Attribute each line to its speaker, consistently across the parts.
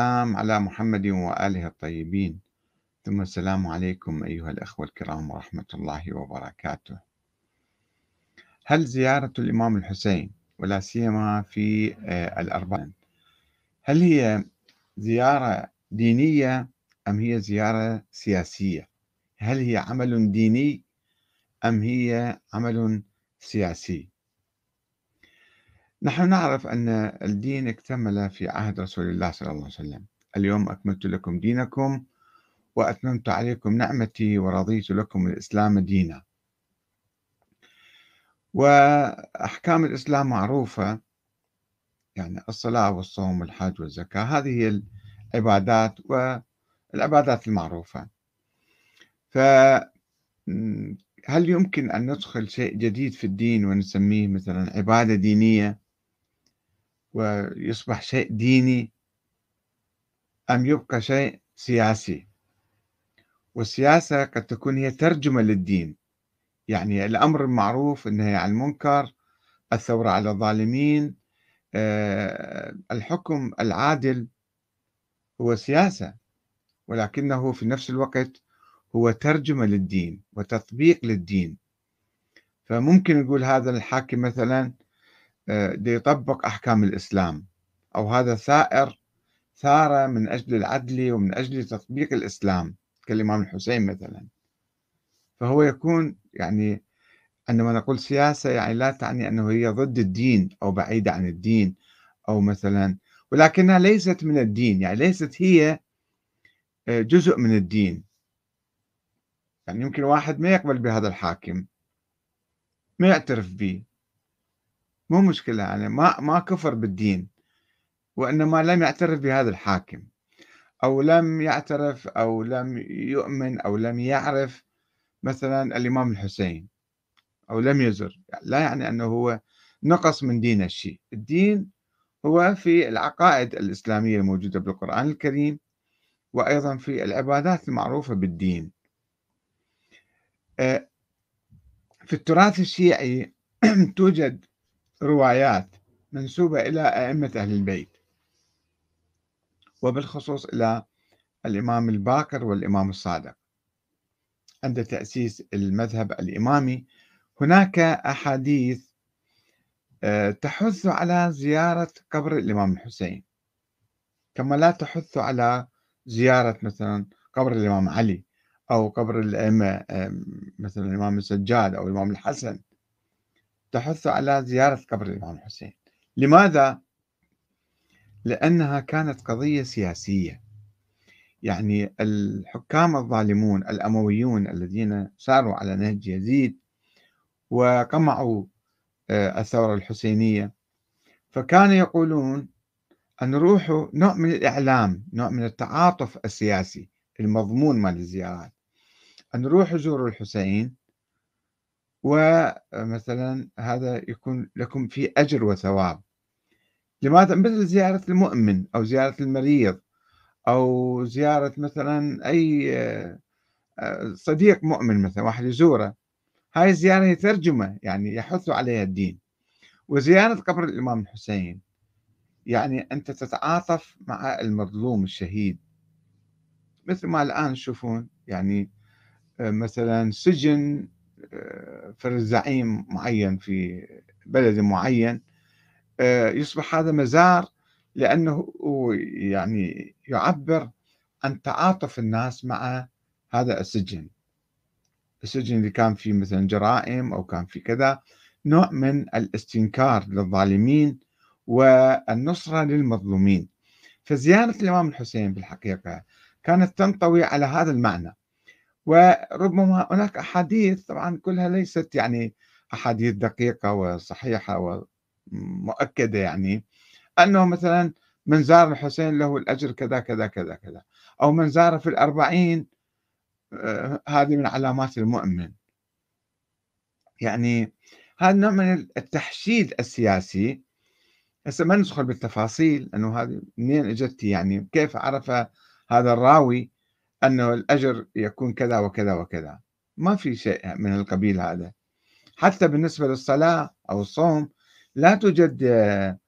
Speaker 1: السلام على محمد وآله الطيبين. ثم السلام عليكم أيها الأخوة الكرام ورحمة الله وبركاته. هل زيارة الإمام الحسين ولا سيما في آه، الأربعين هل هي زيارة دينية أم هي زيارة سياسية؟ هل هي عمل ديني أم هي عمل سياسي؟ نحن نعرف أن الدين اكتمل في عهد رسول الله صلى الله عليه وسلم. اليوم أكملت لكم دينكم وأتممت عليكم نعمتي ورضيت لكم الإسلام دينا. وأحكام الإسلام معروفة يعني الصلاة والصوم والحج والزكاة هذه هي العبادات والعبادات المعروفة. فهل يمكن أن ندخل شيء جديد في الدين ونسميه مثلا عبادة دينية؟ ويصبح شيء ديني أم يبقى شيء سياسي. والسياسة قد تكون هي ترجمة للدين. يعني الأمر المعروف النهي عن المنكر الثورة على الظالمين آه، الحكم العادل هو سياسة. ولكنه في نفس الوقت هو ترجمة للدين وتطبيق للدين. فممكن نقول هذا الحاكم مثلا يطبق أحكام الإسلام. أو هذا ثائر ثار من أجل العدل ومن أجل تطبيق الإسلام كالإمام الحسين مثلا. فهو يكون يعني عندما نقول سياسة يعني لا تعني أنه هي ضد الدين أو بعيدة عن الدين أو مثلا ولكنها ليست من الدين يعني ليست هي آه، جزء من الدين. يعني يمكن واحد ما يقبل بهذا الحاكم ما يعترف به. مو مشكلة يعني ما ما كفر بالدين وإنما لم يعترف بهذا الحاكم أو لم يعترف أو لم يؤمن أو لم يعرف مثلا الإمام الحسين أو لم يزر. لا يعني أنه هو نقص من دين الشيء. الدين هو في العقائد الإسلامية الموجودة بالقرآن الكريم وأيضا في العبادات المعروفة بالدين. آه، في التراث الشيعي توجد روايات منسوبة إلى أئمة أهل البيت. وبالخصوص إلى الإمام الباكر والإمام الصادق. عند تأسيس المذهب الإمامي هناك أحاديث آه، تحث على زيارة قبر الإمام الحسين. كما لا تحث على زيارة مثلا قبر الإمام علي أو قبر الأئمة مثلا الإمام السجاد أو الإمام الحسن. تحث على زيارة قبر الإمام الحسين. لماذا؟ لأنها كانت قضية سياسية. يعني الحكام الظالمون الأمويون الذين ساروا على نهج يزيد وقمعوا آه، الثورة الحسينية. فكانوا يقولون أن روحوا نوع من الإعلام نوع من التعاطف السياسي المضمون مال الزيارات. أن روحوا زوروا الحسين ومثلا هذا يكون لكم في أجر وثواب. لماذا مثل زيارة المؤمن أو زيارة المريض أو زيارة مثلا أي آه، صديق مؤمن مثلا واحد يزوره هاي الزيارة هي ترجمة يعني يحث عليها الدين. وزيارة قبر الإمام الحسين يعني أنت تتعاطف مع المظلوم الشهيد. مثل ما الآن تشوفون يعني آه، مثلا سجن فرز زعيم معين في بلد معين آه، يصبح هذا مزار لأنه يعني يعبر عن تعاطف الناس مع هذا السجن. السجن اللي كان فيه مثلا جرائم أو كان فيه كذا نوع من الاستنكار للظالمين والنصرة للمظلومين. فزيارة الإمام الحسين بالحقيقة كانت تنطوي على هذا المعنى. وربما هناك أحاديث طبعا كلها ليست يعني أحاديث دقيقة وصحيحة ومؤكدة يعني أنه مثلا من زار الحسين له الأجر كذا كذا كذا كذا. أو من زار في الأربعين آه، هذه من علامات المؤمن. يعني هذا نوع من التحشيد السياسي. هسه ما ندخل بالتفاصيل انه هذه منين اجت يعني كيف عرف هذا الراوي؟ أنه الأجر يكون كذا وكذا وكذا. ما في شيء من القبيل هذا. حتى بالنسبة للصلاة أو الصوم لا توجد آه،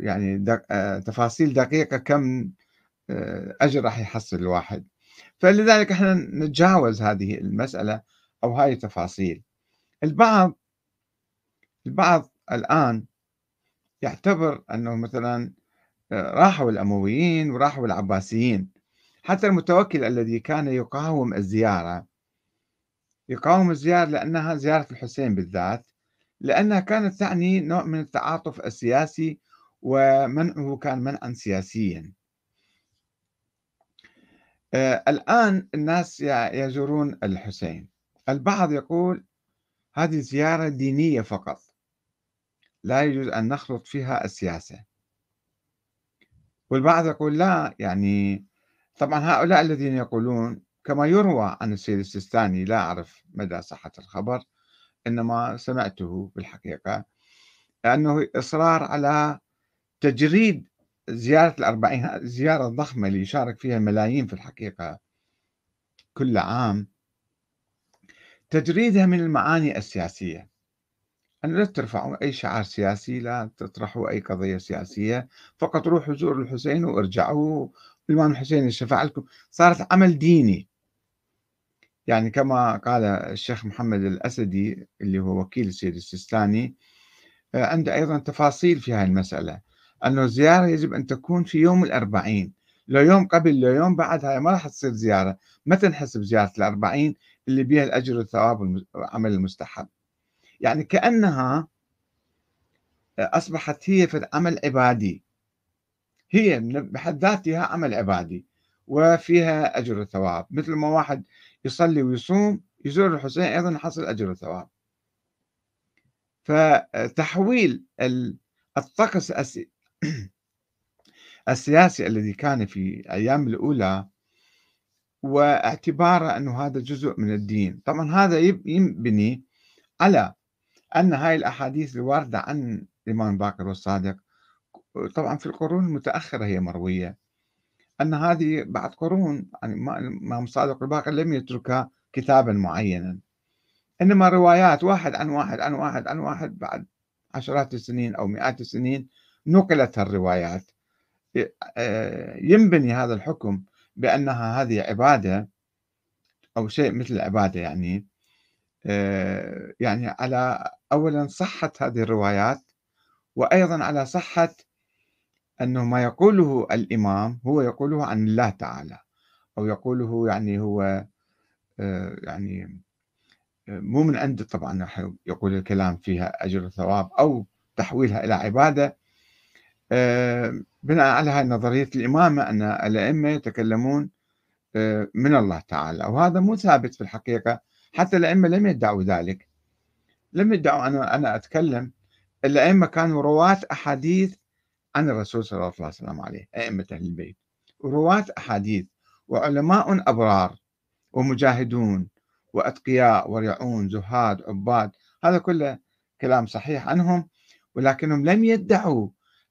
Speaker 1: يعني. آه، تفاصيل دقيقة كم آه، أجر راح يحصل الواحد. فلذلك إحنا نتجاوز هذه المسألة أو هاي التفاصيل. البعض البعض الآن يعتبر أنه مثلا راحوا الأمويين وراحوا العباسيين. حتى المتوكل الذي كان يقاوم الزيارة يقاوم الزيارة لأنها زيارة الحسين بالذات لأنها كانت تعني نوع من التعاطف السياسي ومنعه كان منعا سياسيا. آه، الآن الناس يزورون الحسين. البعض يقول هذه زيارة دينية فقط لا يجوز أن نخلط فيها السياسة. والبعض يقول لا يعني طبعا هؤلاء الذين يقولون كما يروى عن السيد السيستاني لا أعرف مدى صحة الخبر إنما سمعته بالحقيقة أنه إصرار على تجريد زيارة الأربعين زيارة ضخمة اللي يشارك فيها ملايين في الحقيقة كل عام تجريدها من المعاني السياسية. أن لا ترفعوا أي شعار سياسي لا تطرحوا أي قضية سياسية فقط روحوا زوروا الحسين وارجعوا الإمام الحسين يشفع لكم. صارت عمل ديني. يعني كما قال الشيخ محمد الأسدي اللي هو وكيل السيد السيستاني آه، عنده أيضا تفاصيل في هذه المسألة. أنه الزيارة يجب أن تكون في يوم الأربعين. لو يوم قبل لو يوم بعد هاي ما راح تصير زيارة. ما تنحسب زيارة الأربعين اللي بها الأجر والثواب والعمل المستحب. يعني كأنها أصبحت هي في عمل عبادي. هي بحد ذاتها عمل عبادي وفيها أجر وثواب مثل ما واحد يصلي ويصوم يزور الحسين أيضا يحصل أجر وثواب فتحويل الطقس السياسي الذي كان في الأيام الأولى واعتباره أنه هذا جزء من الدين. طبعا هذا ينبني على أن هاي الأحاديث الواردة عن الإمام باكر والصادق طبعا في القرون المتأخرة هي مروية. أن هذه بعد قرون يعني الإمام الصادق الباقر لم يترك كتابا معينا. إنما روايات واحد عن واحد عن واحد عن واحد بعد عشرات السنين أو مئات السنين نقلت الروايات. آه، ينبني هذا الحكم بأنها هذه عبادة أو شيء مثل العبادة يعني. آه، يعني على أولا صحة هذه الروايات وأيضا على صحة أنه ما يقوله الإمام هو يقوله عن الله تعالى أو يقوله يعني هو آه، يعني آه، مو من عنده طبعا يقول الكلام فيها أجر وثواب أو تحويلها إلى عبادة. بناء على هذه نظرية الإمامة أن الأئمة يتكلمون من الله تعالى وهذا مو ثابت في الحقيقة. حتى الأئمة لم يدعوا ذلك. لم يدعوا أنا أنا أتكلم الأئمة كانوا رواة أحاديث عن الرسول صلى الله عليه وسلم عليه أئمة أهل البيت. رواة أحاديث وعلماء أبرار ومجاهدون وأتقياء ورعون زهاد عباد هذا كله كلام صحيح عنهم ولكنهم لم يدعوا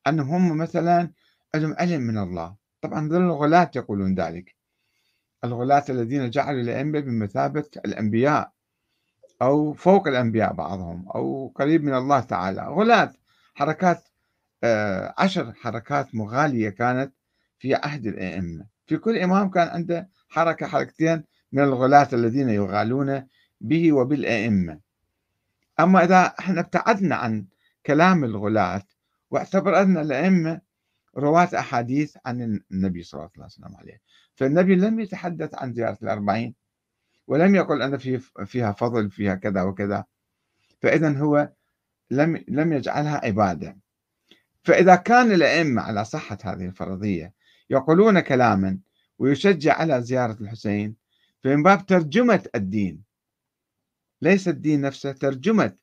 Speaker 1: أنهم هم مثلا عندهم علم من الله. طبعا ذل الغلاة يقولون ذلك. الغلاة الذين جعلوا الأئمة بمثابة الأنبياء أو فوق الأنبياء بعضهم أو قريب من الله تعالى. غلاة حركات عشر حركات مغالية كانت في عهد الأئمة. في كل إمام كان عنده حركة حركتين من الغلاة الذين يغالون به وبالأئمة. أما إذا إحنا ابتعدنا عن كلام الغلاة واعتبرنا الأئمة رواة أحاديث عن النبي صلى الله عليه وسلم عليه فالنبي لم يتحدث عن زيارة الأربعين ولم يقل أن في فيها فضل فيها كذا وكذا فإذا هو لم لم يجعلها عبادة. فإذا كان الأئمة على صحة هذه الفرضية يقولون كلاما ويشجع على زيارة الحسين فمن باب ترجمة الدين ليس الدين نفسه ترجمة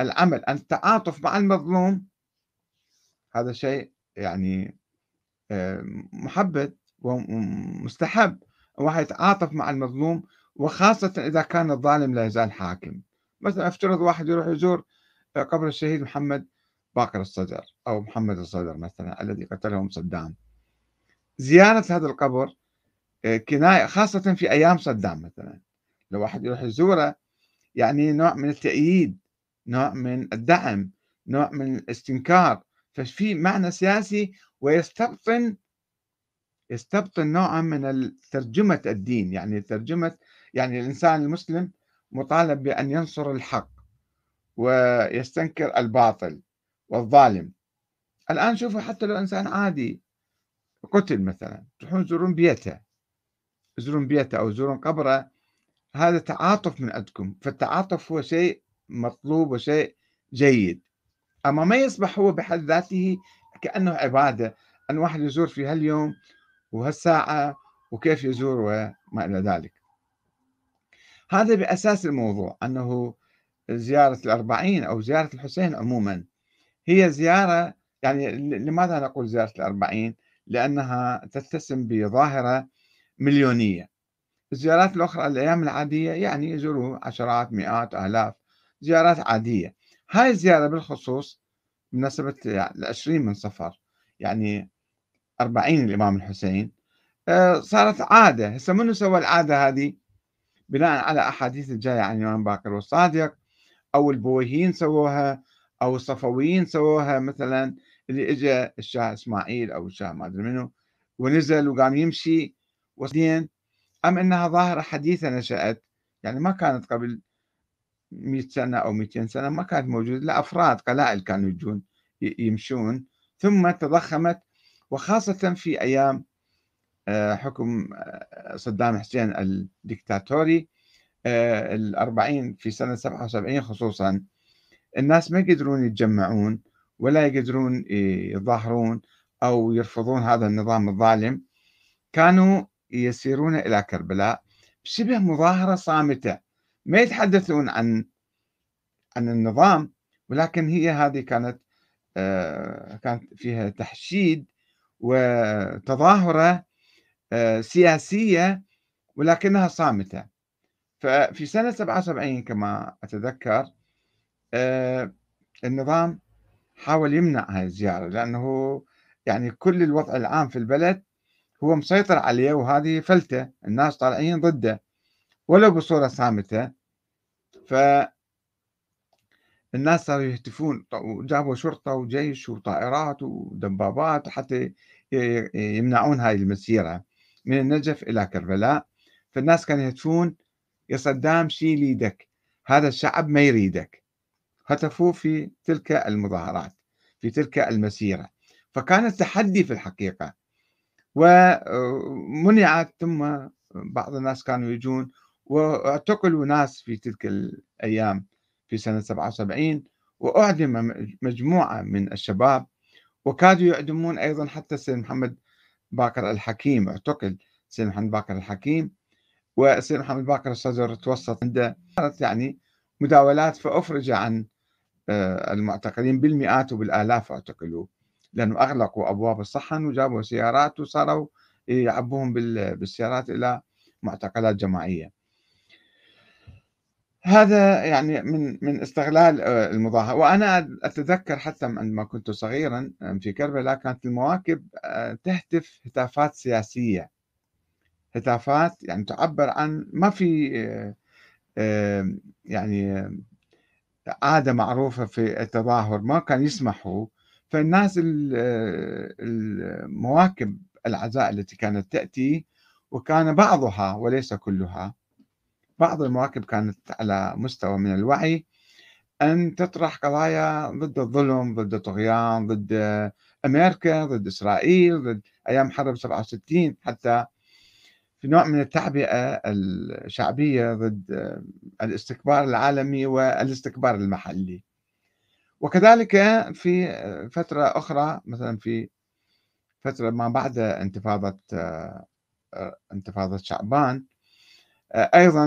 Speaker 1: العمل التعاطف مع المظلوم هذا شيء يعني آه، محبب ومستحب. واحد يتعاطف مع المظلوم وخاصة إذا كان الظالم لا يزال حاكم. مثلا افترض واحد يروح يزور قبر الشهيد محمد باقر الصدر أو محمد الصدر مثلا الذي قتلهم صدام. زيارة هذا القبر آه، كناية خاصة في أيام صدام مثلا. لو واحد يروح يزوره يعني نوع من التأييد نوع من الدعم نوع من الاستنكار. ففي معنى سياسي ويستبطن يستبطن نوعا من ترجمة الدين. يعني ترجمة يعني الإنسان المسلم مطالب بأن ينصر الحق ويستنكر الباطل. والظالم. الآن شوفوا حتى لو إنسان عادي قتل مثلا تروحون تزورون بيته تزورون بيته أو تزورون قبره هذا تعاطف من عندكم فالتعاطف هو شيء مطلوب وشيء جيد. أما ما يصبح هو بحد ذاته كأنه عبادة أن واحد يزور في هاليوم وهالساعة وكيف يزور وما إلى ذلك. هذا بأساس الموضوع أنه زيارة الأربعين أو زيارة الحسين عموما. هي زيارة يعني لماذا نقول زيارة الأربعين؟ لأنها تتسم بظاهرة مليونية. الزيارات الأخرى الأيام العادية يعني يزوروا عشرات مئات آلاف زيارات عادية. هاي الزيارة بالخصوص بمناسبة العشرين من صفر يعني أربعين الإمام الحسين. آه، صارت عادة. هسه منو سوى العادة هذه؟ بناء على أحاديث الجاية عن الإمام باكر والصادق أو البويهيين سووها أو الصفويين سووها مثلا اللي اجى الشاه إسماعيل أو الشاه ما أدري منو ونزل وقام يمشي وبعدين أم إنها ظاهرة حديثة نشأت يعني ما كانت قبل 100 سنة أو 200 سنة ما كانت موجودة لا أفراد قلائل كانوا يجون يمشون. ثم تضخمت وخاصة في أيام آه، حكم آه، صدام حسين الدكتاتوري آه، الأربعين في سنة 77 خصوصا. الناس ما يقدرون يتجمعون ولا يقدرون يظاهرون أو يرفضون هذا النظام الظالم. كانوا يسيرون إلى كربلاء شبه مظاهرة صامتة. ما يتحدثون عن عن النظام ولكن هي هذه كانت آه، كانت فيها تحشيد وتظاهرة آه، سياسية ولكنها صامتة. ففي سنة 77 كما أتذكر النظام حاول يمنع هاي الزيارة لأنه يعني كل الوضع العام في البلد هو مسيطر عليه وهذه فلتة الناس طالعين ضده ولو بصورة صامتة. ف الناس صاروا يهتفون وجابوا شرطة وجيش وطائرات ودبابات حتى يمنعون هاي المسيرة من النجف إلى كربلاء. فالناس كانوا يهتفون يا صدام شيل يدك هذا الشعب ما يريدك. هتفوا في تلك المظاهرات في تلك المسيرة. فكان تحدي في الحقيقة. ومنعت ثم بعض الناس كانوا يجون. واعتقلوا ناس في تلك الأيام في سنة 77 وأعدم مجموعة من الشباب. وكادوا يعدمون أيضا حتى السيد محمد باكر الحكيم. اعتقل سيد محمد باكر الحكيم. والسيد محمد باكر الصدر توسط عنده. يعني مداولات فأفرج عن المعتقلين بالمئات وبالآلاف أعتقلوا لأنه أغلقوا أبواب الصحن وجابوا سيارات وصاروا يعبوهم بالسيارات إلى معتقلات جماعية. هذا يعني من من استغلال آه، المظاهرة وأنا أتذكر حتى عندما كنت صغيرا آه، في كربلاء كانت المواكب تهتف هتافات سياسية. هتافات يعني تعبر عن ما في يعني عادة معروفة في التظاهر ما كان يسمحوا فالناس المواكب العزاء التي كانت تأتي وكان بعضها وليس كلها بعض المواكب كانت على مستوى من الوعي أن تطرح قضايا ضد الظلم ضد الطغيان ضد أمريكا ضد إسرائيل ضد أيام حرب 67 حتى في نوع من التعبئة الشعبية ضد الاستكبار العالمي والاستكبار المحلي. وكذلك في فترة أخرى مثلا في فترة ما بعد انتفاضة انتفاضة شعبان أيضا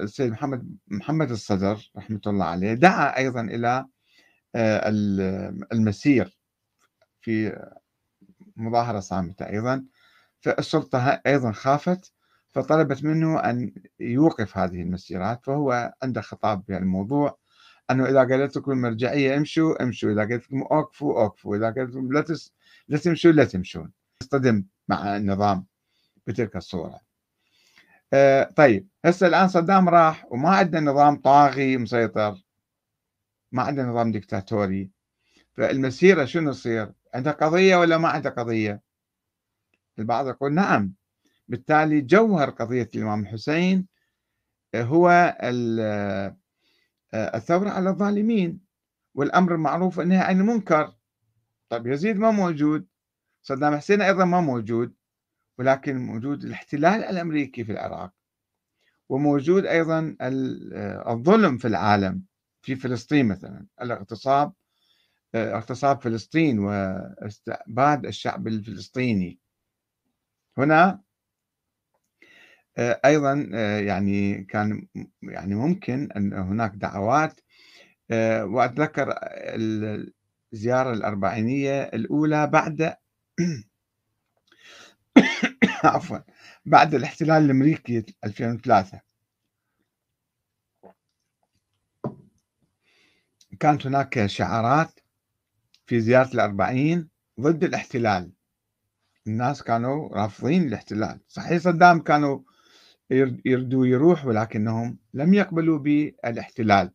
Speaker 1: السيد محمد محمد الصدر رحمة الله عليه دعا أيضا إلى المسير في مظاهرة صامتة أيضا. فالسلطة أيضا خافت فطلبت منه أن يوقف هذه المسيرات فهو عنده خطاب في الموضوع أنه إذا قالت لكم المرجعية امشوا امشوا إذا قالت لكم أوقفوا أوقفوا إذا قالت لكم لا, تس... لا تمشوا لا تمشون. يصطدم مع النظام بتلك الصورة. آه طيب هسه الآن صدام راح وما عندنا نظام طاغي مسيطر ما عندنا نظام دكتاتوري فالمسيرة شنو تصير؟ عندها قضية ولا ما عندها قضية؟ البعض يقول نعم. بالتالي جوهر قضية الإمام الحسين هو الثورة على الظالمين والأمر المعروف والنهي عن المنكر. طيب يزيد ما موجود صدام حسين أيضا ما موجود ولكن موجود الاحتلال الأمريكي في العراق وموجود أيضا الظلم في العالم في فلسطين مثلا الاغتصاب اغتصاب فلسطين واستعباد الشعب الفلسطيني. هنا أيضا يعني كان يعني ممكن أن هناك دعوات وأتذكر الزيارة الأربعينية الأولى بعد عفوا بعد الاحتلال الأمريكي 2003 كانت هناك شعارات في زيارة الأربعين ضد الاحتلال. الناس كانوا رافضين الاحتلال. صحيح صدام كانوا يردوا يروح ولكنهم لم يقبلوا بالاحتلال.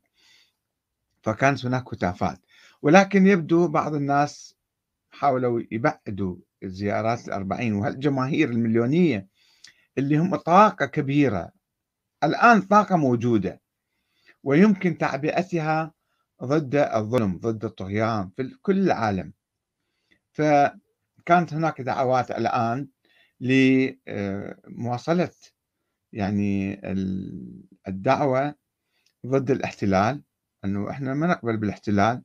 Speaker 1: فكانت هناك هتافات ولكن يبدو بعض الناس حاولوا يبعدوا الزيارات الأربعين وهالجماهير المليونية اللي هم طاقة كبيرة الآن طاقة موجودة ويمكن تعبئتها ضد الظلم ضد الطغيان في كل العالم. فكانت هناك دعوات الآن لمواصلة يعني الدعوة ضد الاحتلال أنه إحنا ما نقبل بالاحتلال.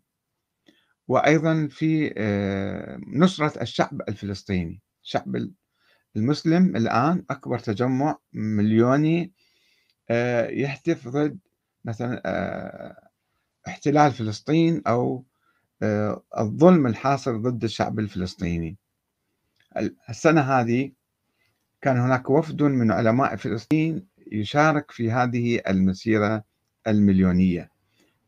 Speaker 1: وأيضا في آه، نصرة الشعب الفلسطيني. الشعب المسلم الآن أكبر تجمع مليوني آه، يهتف ضد مثلا آه، احتلال فلسطين أو الظلم الحاصل ضد الشعب الفلسطيني. السنة هذه كان هناك وفد من علماء فلسطين يشارك في هذه المسيرة المليونية.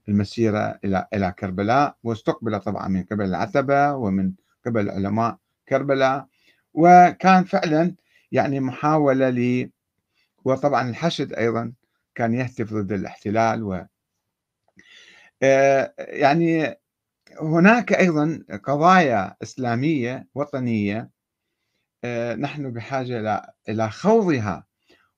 Speaker 1: المسيرة إلى إلى كربلاء واستقبل طبعا من قبل العتبة ومن قبل علماء كربلاء. وكان فعلا يعني محاولة ل وطبعا الحشد أيضا كان يهتف ضد الاحتلال و آه، يعني هناك أيضا قضايا إسلامية وطنية نحن بحاجة إلى خوضها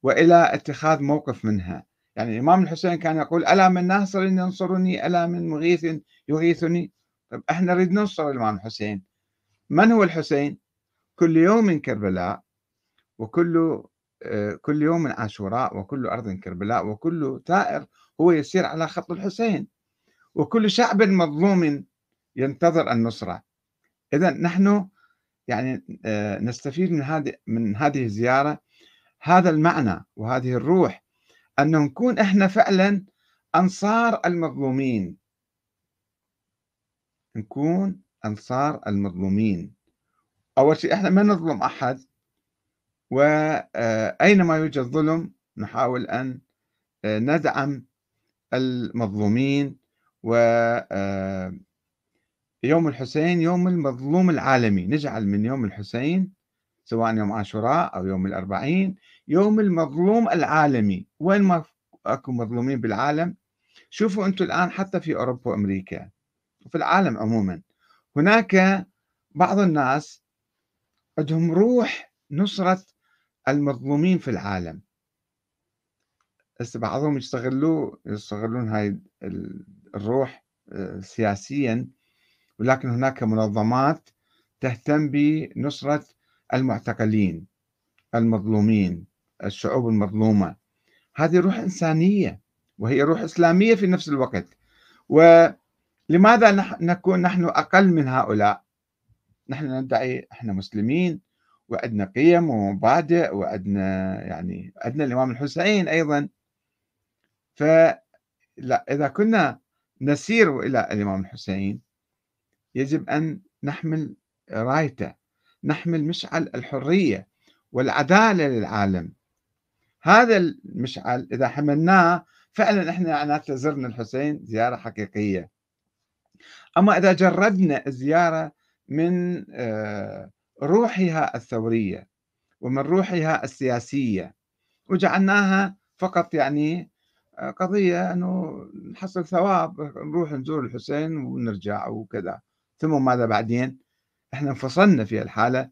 Speaker 1: وإلى اتخاذ موقف منها. يعني الإمام الحسين كان يقول ألا من ناصر ينصرني ألا من مغيث يغيثني؟ طيب إحنا نريد ننصر الإمام الحسين. من هو الحسين؟ كل يوم كربلاء وكل آه، كل يوم عاشوراء وكل أرض كربلاء وكل ثائر هو يسير على خط الحسين. وكل شعب مظلوم ينتظر النصرة. إذا نحن يعني آه، نستفيد من هذه من هذه الزيارة. هذا المعنى وهذه الروح أن نكون إحنا فعلا أنصار المظلومين. نكون أنصار المظلومين. أول شيء إحنا ما نظلم أحد. وأينما يوجد ظلم نحاول أن آه، ندعم المظلومين. و آه، يوم الحسين يوم المظلوم العالمي. نجعل من يوم الحسين سواء يوم عاشوراء أو يوم الأربعين يوم المظلوم العالمي. وين ما أكو مظلومين بالعالم شوفوا أنتم الآن حتى في أوروبا وأمريكا وفي العالم عموما. هناك بعض الناس عندهم روح نصرة المظلومين في العالم. بعضهم يستغلوا يستغلون هاي الروح آه، سياسيا ولكن هناك منظمات تهتم بنصرة المعتقلين المظلومين الشعوب المظلومة. هذه روح إنسانية وهي روح إسلامية في نفس الوقت. ولماذا نكون نحن أقل من هؤلاء؟ نحن ندعي إحنا مسلمين وعندنا قيم ومبادئ وعندنا يعني عندنا الإمام الحسين أيضا. فلا إذا كنا نسير إلى الإمام الحسين يجب أن نحمل رايته نحمل مشعل الحرية والعدالة للعالم. هذا المشعل إذا حملناه فعلا إحنا معناته زرنا الحسين زيارة حقيقية. أما إذا جردنا الزيارة من آه، روحها الثورية ومن روحها السياسية وجعلناها فقط يعني آه، قضية أنه نحصل ثواب نروح نزور الحسين ونرجع وكذا. ثم ماذا بعدين؟ إحنا انفصلنا في الحالة.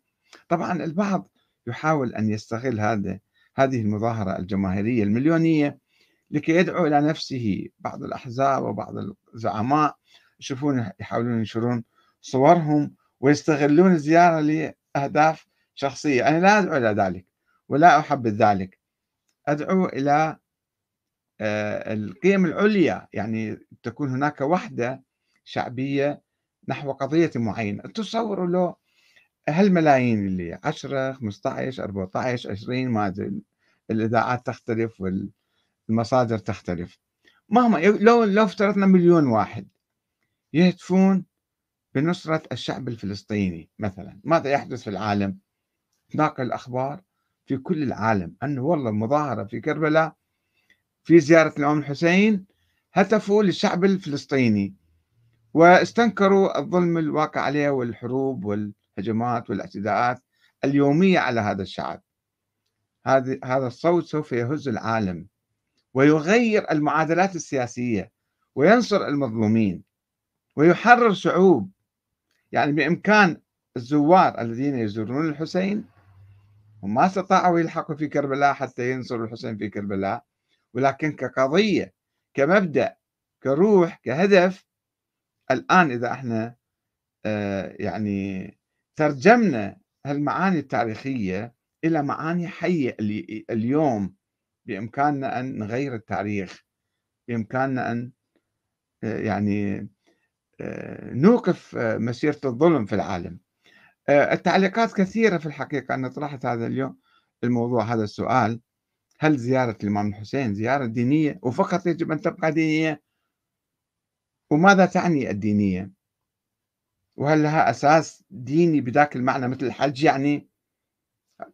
Speaker 1: طبعا البعض يحاول أن يستغل هذا هذه المظاهرة الجماهيرية المليونية لكي يدعو إلى نفسه. بعض الأحزاب وبعض الزعماء يشوفون يحاولون ينشرون صورهم ويستغلون الزيارة لأهداف شخصية. أنا لا أدعو إلى ذلك ولا أحبذ ذلك. أدعو إلى آه، القيم العليا. يعني تكون هناك وحدة شعبية نحو قضية معينة تصوروا له هالملايين اللي 10 15 14 20 ما أدري الإذاعات تختلف والمصادر تختلف. مهما لو لو افترضنا مليون واحد يهتفون بنصرة الشعب الفلسطيني مثلا ماذا يحدث في العالم؟ تناقل الأخبار في كل العالم أنه والله مظاهرة في كربلاء في زيارة الإمام الحسين هتفوا للشعب الفلسطيني. واستنكروا الظلم الواقع عليه والحروب والهجمات والاعتداءات اليومية على هذا الشعب. هذا هذا الصوت سوف يهز العالم ويغير المعادلات السياسية وينصر المظلومين ويحرر شعوب. يعني بإمكان الزوار الذين يزورون الحسين وما استطاعوا يلحقوا في كربلاء حتى ينصروا الحسين في كربلاء ولكن كقضية كمبدأ كروح كهدف الآن إذا إحنا آه، يعني ترجمنا هالمعاني التاريخية إلى معاني حية اليوم بإمكاننا أن نغير التاريخ بإمكاننا أن آه، يعني آه، نوقف مسيرة الظلم في العالم. التعليقات كثيرة في الحقيقة أنا طرحت هذا اليوم الموضوع هذا السؤال. هل زيارة الإمام الحسين زيارة دينية؟ وفقط يجب أن تبقى دينية؟ وماذا تعني الدينية؟ وهل لها أساس ديني بذاك المعنى مثل الحج؟ يعني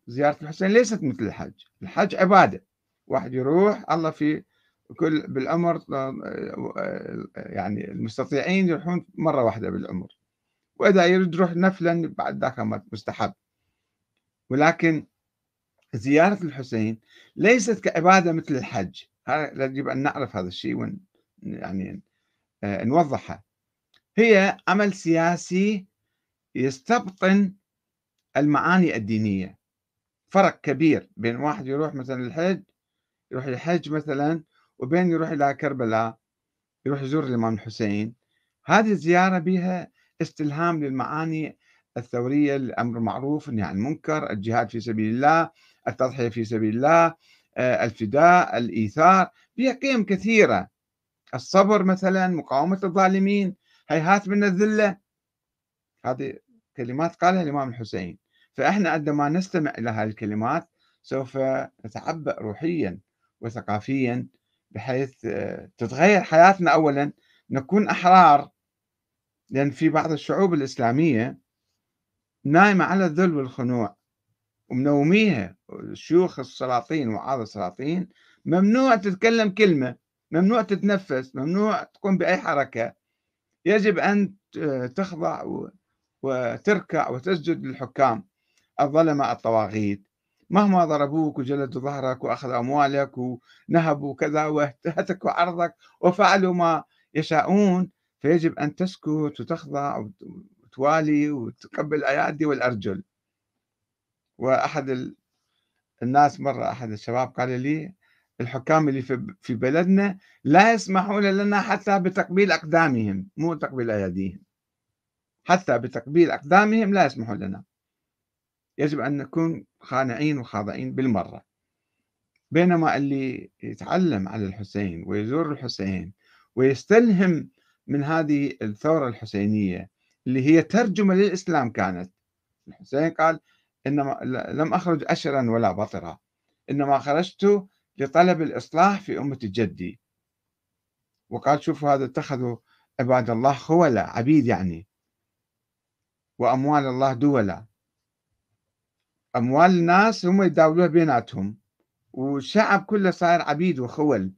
Speaker 1: زيارة الحسين ليست مثل الحج. الحج عبادة. واحد يروح الله في كل بالعمر يعني المستطيعين يروحون مرة واحدة بالعمر. وإذا يريد يروح نفلا بعد ذاك مستحب. ولكن زيارة الحسين ليست كعبادة مثل الحج. يجب أن نعرف هذا الشيء ون يعني آه، نوضحها. هي عمل سياسي يستبطن المعاني الدينية. فرق كبير بين واحد يروح مثلا الحج يروح الحج مثلا وبين يروح إلى كربلاء يروح يزور الإمام الحسين. هذه الزيارة بها استلهام للمعاني الثورية الأمر معروف النهي عن المنكر الجهاد في سبيل الله التضحية في سبيل الله آه، الفداء الإيثار فيها قيم كثيرة الصبر مثلا مقاومة الظالمين هيهات من الذلة. هذه كلمات قالها الإمام الحسين. فإحنا عندما نستمع إلى هذه الكلمات سوف نتعبأ روحيا وثقافيا بحيث آه، تتغير حياتنا أولا. نكون أحرار لأن في بعض الشعوب الإسلامية نايمة على الذل والخنوع ومنوميها. الشيوخ السلاطين وعاظ السلاطين ممنوع تتكلم كلمة. ممنوع تتنفس ممنوع تقوم بأي حركة. يجب أن تخضع وتركع وتسجد للحكام. الظلمة الطواغيت. مهما ضربوك وجلدوا ظهرك وأخذوا أموالك ونهبوا كذا وهتكوا عرضك وفعلوا ما يشاءون فيجب أن تسكت وتخضع وتوالي وتقبل الأيادي والأرجل. وأحد الناس مرة أحد الشباب قال لي الحكام اللي في بلدنا لا يسمحون لنا حتى بتقبيل أقدامهم مو تقبيل أيديهم حتى بتقبيل أقدامهم لا يسمحون لنا. يجب أن نكون خانعين وخاضعين بالمرة. بينما اللي يتعلم على الحسين ويزور الحسين ويستلهم من هذه الثورة الحسينية اللي هي ترجمة للإسلام كانت. الحسين قال إنما لم أخرج أشرا ولا بطرا. إنما خرجت لطلب الإصلاح في أمة جدي. وقال شوفوا هذا اتخذوا عباد الله خولا عبيد يعني. وأموال الله دولا أموال الناس هم يداولوها بيناتهم. والشعب كله صاير عبيد وخول.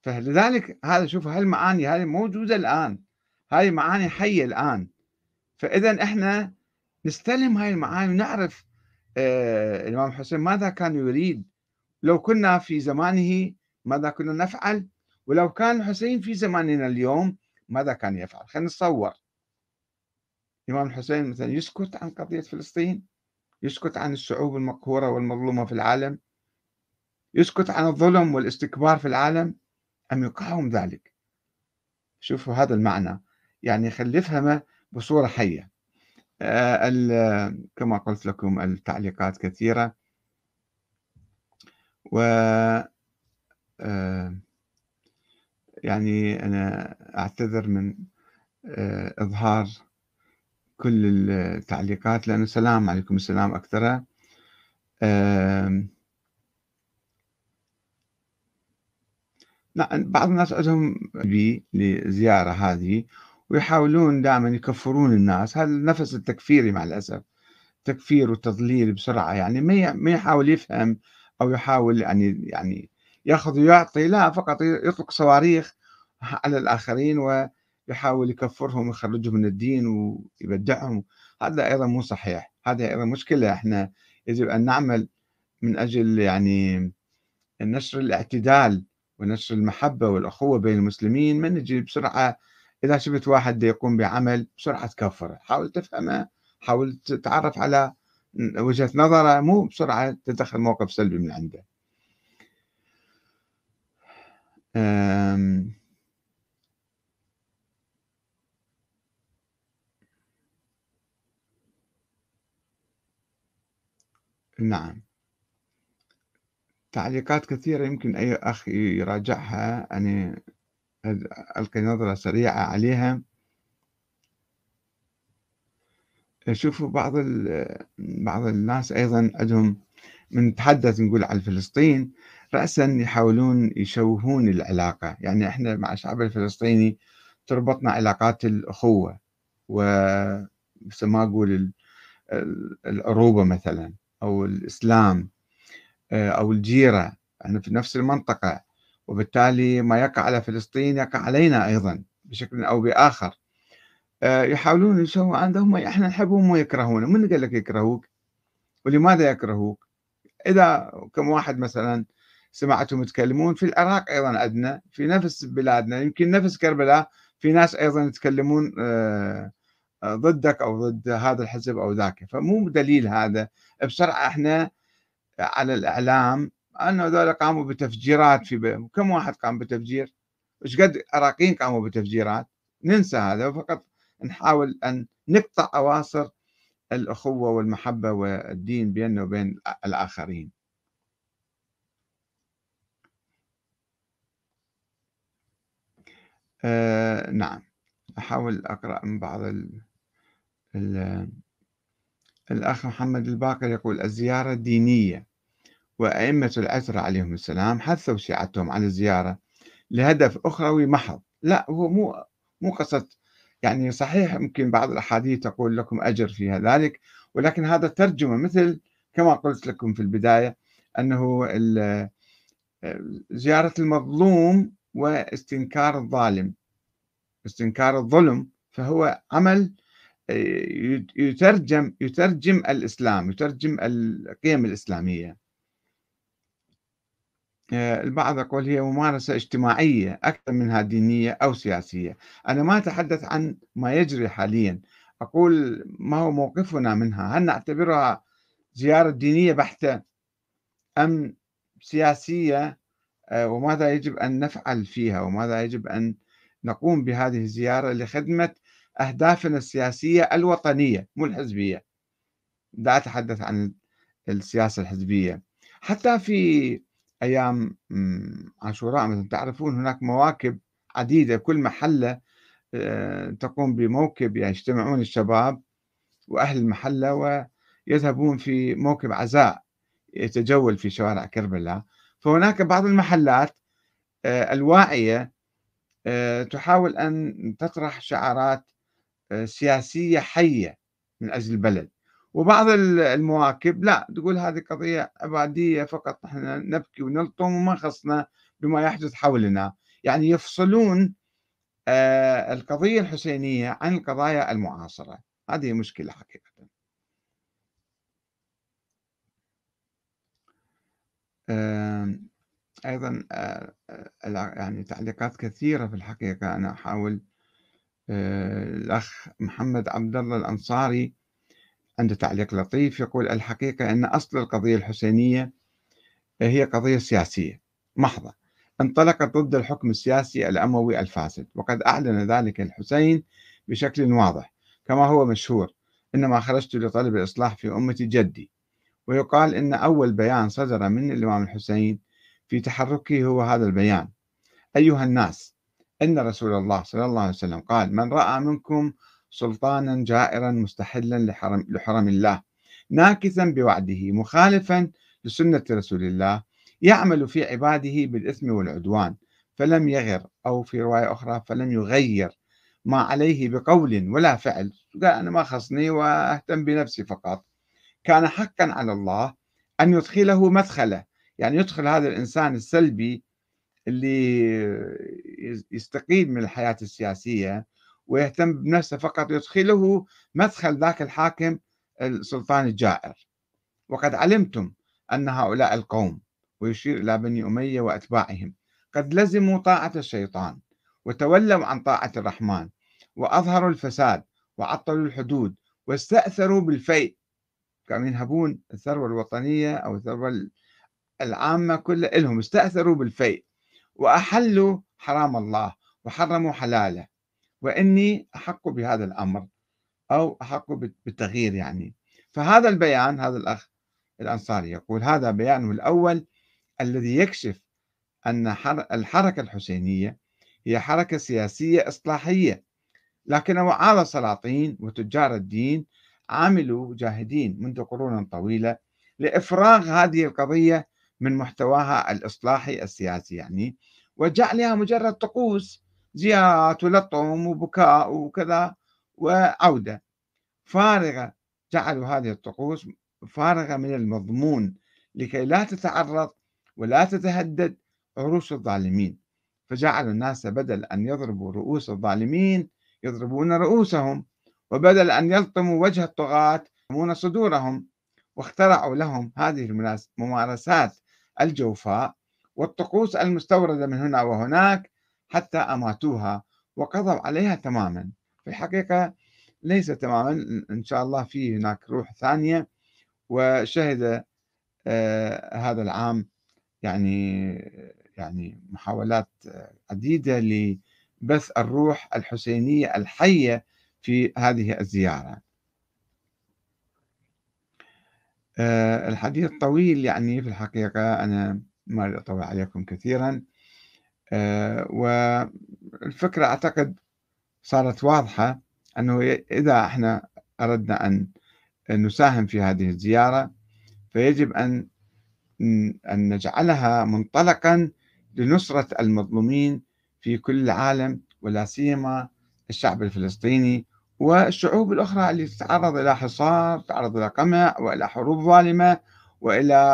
Speaker 1: فلذلك هذا شوف هالمعاني هذه موجودة الآن. هذه معاني حية الآن. فإذا إحنا نستلم هاي المعاني ونعرف آه الإمام حسين ماذا كان يريد. لو كنا في زمانه ماذا كنا نفعل؟ ولو كان الحسين في زماننا اليوم ماذا كان يفعل؟ خلينا نتصور. الإمام الحسين مثلا يسكت عن قضية فلسطين يسكت عن الشعوب المقهورة والمظلومة في العالم يسكت عن الظلم والاستكبار في العالم أم يقاوم ذلك؟ شوفوا هذا المعنى. يعني خلي يفهمه بصورة حية. آه، كما قلت لكم التعليقات كثيرة. و آه، يعني أنا أعتذر من آه، إظهار كل التعليقات لأنه سلام عليكم السلام أكثر. نعم بعض الناس عندهم بي لزيارة هذه ويحاولون دائما يكفرون الناس. هذا نفس التكفيري مع الأسف تكفير وتضليل بسرعة يعني ما يحاول يفهم أو يحاول يعني يعني يأخذ ويعطي لا فقط يطلق صواريخ على الآخرين ويحاول يكفرهم ويخرجهم من الدين ويبدعهم. هذا أيضا مو صحيح. هذا أيضا مشكلة. إحنا يجب أن نعمل من أجل يعني نشر الاعتدال ونشر المحبة والأخوة بين المسلمين. ما نجي بسرعة إذا شفت واحد يقوم بعمل بسرعة تكفره. حاول تفهمه حاول تتعرف على وجهة نظره مو بسرعة تدخل موقف سلبي من عنده. نعم. تعليقات كثيرة يمكن أي أخ يراجعها. أنا ألقي نظرة سريعة عليها. شوفوا بعض بعض الناس أيضا عندهم من نتحدث نقول عن فلسطين رأسا يحاولون يشوهون العلاقة. يعني إحنا مع الشعب الفلسطيني تربطنا علاقات الأخوة و ما أقول العروبة مثلا أو الإسلام آه، أو الجيرة. إحنا في نفس المنطقة وبالتالي ما يقع على فلسطين يقع علينا أيضا بشكل أو بآخر. آه، يحاولون يسووا عندهم إحنا نحبهم ويكرهون من قال لك يكرهوك؟ ولماذا يكرهوك؟ إذا كم واحد مثلا سمعتهم يتكلمون في العراق أيضا عندنا في نفس بلادنا يمكن نفس كربلاء في ناس أيضا يتكلمون آه، ضدك أو ضد هذا الحزب أو ذاك. فمو دليل هذا. بسرعة إحنا على الإعلام أنه ذولا قاموا بتفجيرات في كم واحد قام بتفجير؟ إيش قد عراقيين قاموا بتفجيرات؟ ننسى هذا. وفقط نحاول أن نقطع أواصر الأخوة والمحبة والدين بيننا وبين الآخرين. آه نعم. أحاول أقرأ من بعض ال ال الأخ محمد الباقر يقول الزيارة دينية وأئمة العترة عليهم السلام حثوا شيعتهم على الزيارة لهدف أخروي محض؟ لا هو مو مو قصة يعني صحيح يمكن بعض الأحاديث تقول لكم أجر فيها ذلك ولكن هذا ترجمة مثل كما قلت لكم في البداية أنه زيارة المظلوم واستنكار الظالم. استنكار الظلم فهو عمل يترجم يترجم الإسلام يترجم القيم الإسلامية. آه، البعض يقول هي ممارسة اجتماعية أكثر منها دينية أو سياسية. أنا ما أتحدث عن ما يجري حاليا. أقول ما هو موقفنا منها؟ هل نعتبرها زيارة دينية بحتة أم سياسية؟ آه، وماذا يجب أن نفعل فيها؟ وماذا يجب أن نقوم بهذه الزيارة لخدمة أهدافنا السياسية الوطنية مو الحزبية. لا أتحدث عن السياسة الحزبية. حتى في أيام عاشوراء. مثلا تعرفون هناك مواكب عديدة. كل محلة آه، تقوم بموكب يعني يجتمعون الشباب وأهل المحلة ويذهبون في موكب عزاء يتجول في شوارع كربلاء. فهناك بعض المحلات آه، الواعية آه، تحاول أن تطرح شعارات سياسية حية من أجل البلد. وبعض المواكب لا تقول هذه قضية عبادية فقط إحنا نبكي ونلطم وما خصنا بما يحدث حولنا. يعني يفصلون آه، القضية الحسينية عن القضايا المعاصرة. هذه مشكلة حقيقة. أيضا آه، يعني تعليقات كثيرة في الحقيقة. أنا أحاول آه، الأخ محمد عبد الله الأنصاري عنده تعليق لطيف يقول الحقيقة أن أصل القضية الحسينية هي قضية سياسية. محضة. انطلقت ضد الحكم السياسي الأموي الفاسد وقد أعلن ذلك الحسين بشكل واضح كما هو مشهور إنما خرجت لطلب الإصلاح في أمة جدي. ويقال إن أول بيان صدر من الإمام الحسين في تحركه هو هذا البيان أيها الناس إن رسول الله صلى الله عليه وسلم قال من رأى منكم سلطانا جائرا مستحلا لحرم, لحرم الله. ناكثا بوعده مخالفا لسنة رسول الله. يعمل في عباده بالإثم والعدوان. فلم يغر أو في رواية أخرى فلم يغير ما عليه بقول ولا فعل. قال أنا ما خصني وأهتم بنفسي فقط. كان حقا على الله أن يدخله مدخله. يعني يدخل هذا الإنسان السلبي اللي يستقيل من الحياة السياسية ويهتم بنفسه فقط يدخله مدخل ذاك الحاكم السلطان الجائر. وقد علمتم أن هؤلاء القوم ويشير إلى بني أمية وأتباعهم. قد لزموا طاعة الشيطان وتولوا عن طاعة الرحمن وأظهروا الفساد وعطلوا الحدود واستأثروا بالفيء. كانوا ينهبون الثروة الوطنية أو الثروة العامة كلها لهم استأثروا بالفيء وأحلوا حرام الله وحرموا حلاله. وإني أحق بهذا الأمر أو أحق بالتغيير يعني. فهذا البيان هذا الأخ الأنصاري يقول هذا بيانه الأول الذي يكشف أن الحركة الحسينية هي حركة سياسية إصلاحية. لكن وعاظ السلاطين وتجار الدين عملوا جاهدين منذ قرون طويلة لإفراغ هذه القضية من محتواها الإصلاحي السياسي يعني وجعلها مجرد طقوس زيارات ولطم وبكاء وكذا وعودة. فارغة جعلوا هذه الطقوس فارغة من المضمون لكي لا تتعرض ولا تتهدد عروش الظالمين. فجعلوا الناس بدل أن يضربوا رؤوس الظالمين يضربون رؤوسهم وبدل أن يلطموا وجه الطغاة يلطمون صدورهم. واخترعوا لهم هذه الممارسات الجوفاء والطقوس المستوردة من هنا وهناك حتى أماتوها وقضوا عليها تماما. في الحقيقة ليس تماما إن شاء الله في هناك روح ثانية. وشهد آه هذا العام يعني يعني محاولات عديدة لبث الروح الحسينية الحية في هذه الزيارة. آه الحديث طويل يعني في الحقيقة أنا ما أطول عليكم كثيرا. والفكرة أعتقد صارت واضحة أنه إذا إحنا أردنا أن نساهم في هذه الزيارة فيجب أن أن نجعلها منطلقا لنصرة المظلومين في كل العالم ولا سيما الشعب الفلسطيني والشعوب الأخرى اللي تتعرض إلى حصار تتعرض إلى قمع وإلى حروب ظالمة وإلى